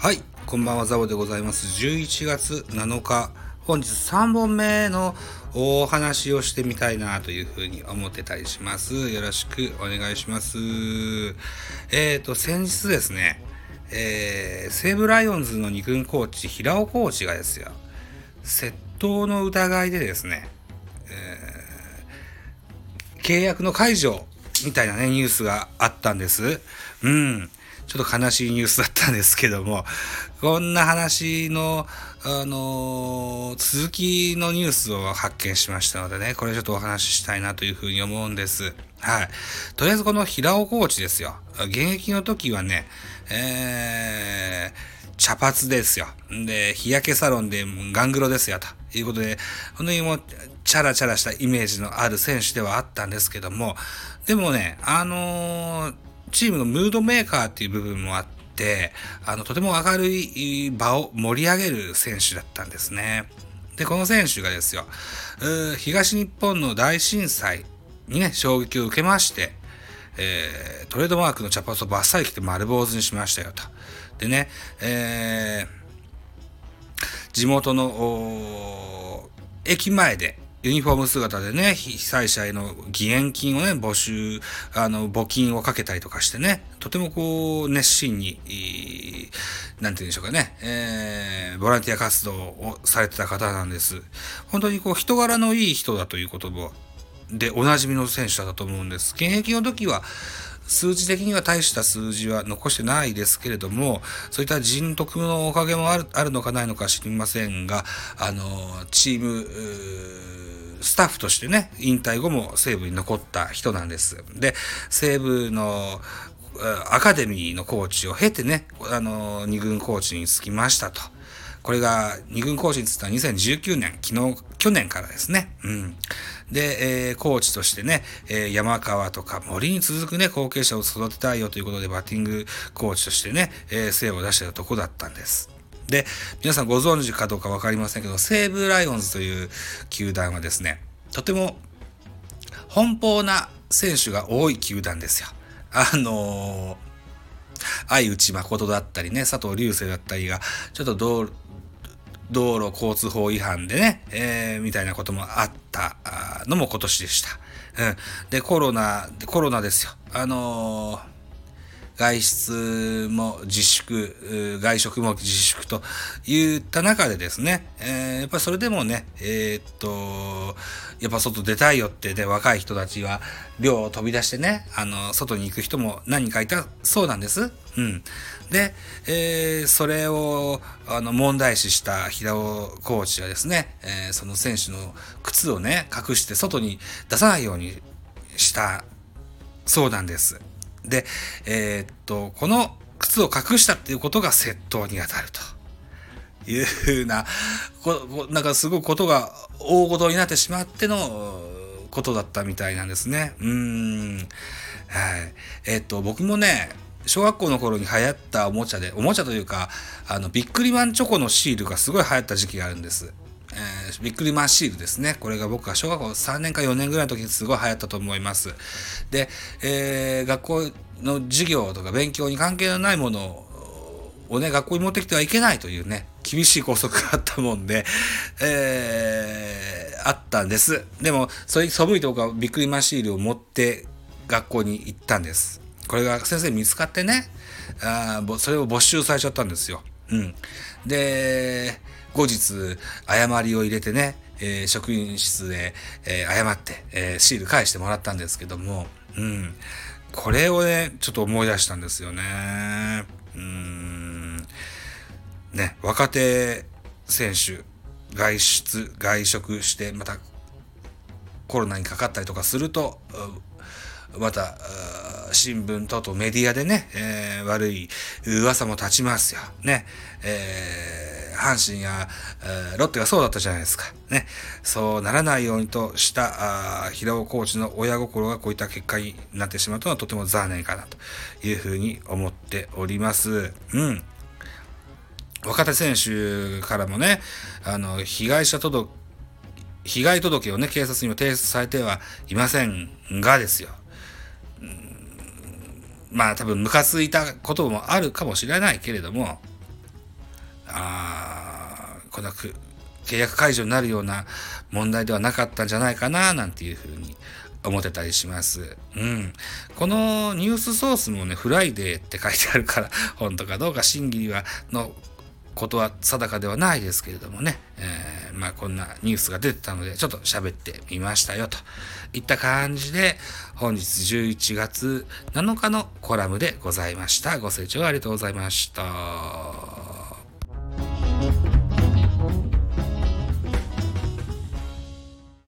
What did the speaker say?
はい、こんばんは、ザボでございます。11月7日、本日3本目のお話をしてみたいなというふうに思ってたりします。よろしくお願いします。えっ、ー、と、先日ですね、えー、西武ライオンズの2軍コーチ、平尾コーチがですよ、窃盗の疑いでですね、えー、契約の解除みたいなね、ニュースがあったんです。うん。ちょっと悲しいニュースだったんですけども、こんな話の、あのー、続きのニュースを発見しましたのでね、これちょっとお話ししたいなというふうに思うんです。はい。とりあえずこの平尾コーチですよ。現役の時はね、えー、茶髪ですよ。で、日焼けサロンでガングロですよ、ということで、本当にもう、チャラチャラしたイメージのある選手ではあったんですけども、でもね、あのーチームのムードメーカーっていう部分もあって、あの、とても明るい場を盛り上げる選手だったんですね。で、この選手がですよ、東日本の大震災にね、衝撃を受けまして、えー、トレードマークの茶髪をバッサリ切って丸坊主にしましたよと。でね、えー、地元の駅前でユニフォーム姿でね、被災者への義援金をね、募集、あの、募金をかけたりとかしてね、とてもこう、熱心に、なんて言うんでしょうかね、えー、ボランティア活動をされてた方なんです。本当にこう、人柄のいい人だという言葉でおなじみの選手だと思うんです。現役の時は、数字的には大した数字は残してないですけれども、そういった人徳のおかげもあるあるのかないのか知りませんが、あの、チーム、スタッフとしてね、引退後も西武に残った人なんです。で、西武のアカデミーのコーチを経てね、あの、二軍コーチに就きましたと。これが二軍コーチにつった2019年、昨日、去年からですね。うん。で、えー、コーチとしてね、えー、山川とか森に続くね、後継者を育てたいよということで、バッティングコーチとしてね、えー、精を出してたとこだったんです。で、皆さんご存知かどうかわかりませんけど、西武ライオンズという球団はですね、とても奔放な選手が多い球団ですよ。あのー、相内誠だったりね、佐藤隆星だったりが、ちょっと道路交通法違反でね、えー、みたいなこともあったのも今年でした。うん。で、コロナ、コロナですよ。あのー外出も自粛、外食も自粛といった中でですね、えー、やっぱりそれでもね、えー、っと、やっぱ外出たいよってね、若い人たちは寮を飛び出してね、あの、外に行く人も何人かいたそうなんです。うん。で、えー、それを、あの、問題視した平尾コーチはですね、えー、その選手の靴をね、隠して外に出さないようにしたそうなんです。で、えー、っと、この靴を隠したっていうことが窃盗に当たるというふうな、こなんかすごくことが大事になってしまってのことだったみたいなんですね。うん。はい。えー、っと、僕もね、小学校の頃に流行ったおもちゃで、おもちゃというか、あの、ビックリマンチョコのシールがすごい流行った時期があるんです。えー、ビックリマンシールですね。これが僕が小学校3年か4年ぐらいの時にすごい流行ったと思います。で、えー、学校の授業とか勉強に関係のないものをね、学校に持ってきてはいけないというね、厳しい校則があったもんで、えー、あったんです。でも、それに背いて僕はビックリマンシールを持って学校に行ったんです。これが先生見つかってね、あそれを没収されちゃったんですよ。うん。で、後日、誤りを入れてね、えー、職員室で、えー、謝って、えー、シール返してもらったんですけども、うん。これをね、ちょっと思い出したんですよね。うん。ね、若手選手、外出、外食して、またコロナにかかったりとかすると、また、新聞等々メディアでね、えー、悪い噂も立ちますよ。ね。えー阪神や、えー、ロッテがそうだったじゃないですか。ね。そうならないようにとしたあ平尾コーチの親心がこういった結果になってしまうとはとても残念かなというふうに思っております。うん。若手選手からもね、あの、被害者届、被害届をね、警察にも提出されてはいませんがですよ。まあ多分ムカついたこともあるかもしれないけれども、ああこの契約解除になるような問題ではなかったんじゃないかななんていうふうに思ってたりします。うん。このニュースソースもね、フライデーって書いてあるから、本当かどうか真偽のことは定かではないですけれどもね、えー、まあこんなニュースが出てたので、ちょっと喋ってみましたよといった感じで、本日11月7日のコラムでございました。ご清聴ありがとうございました。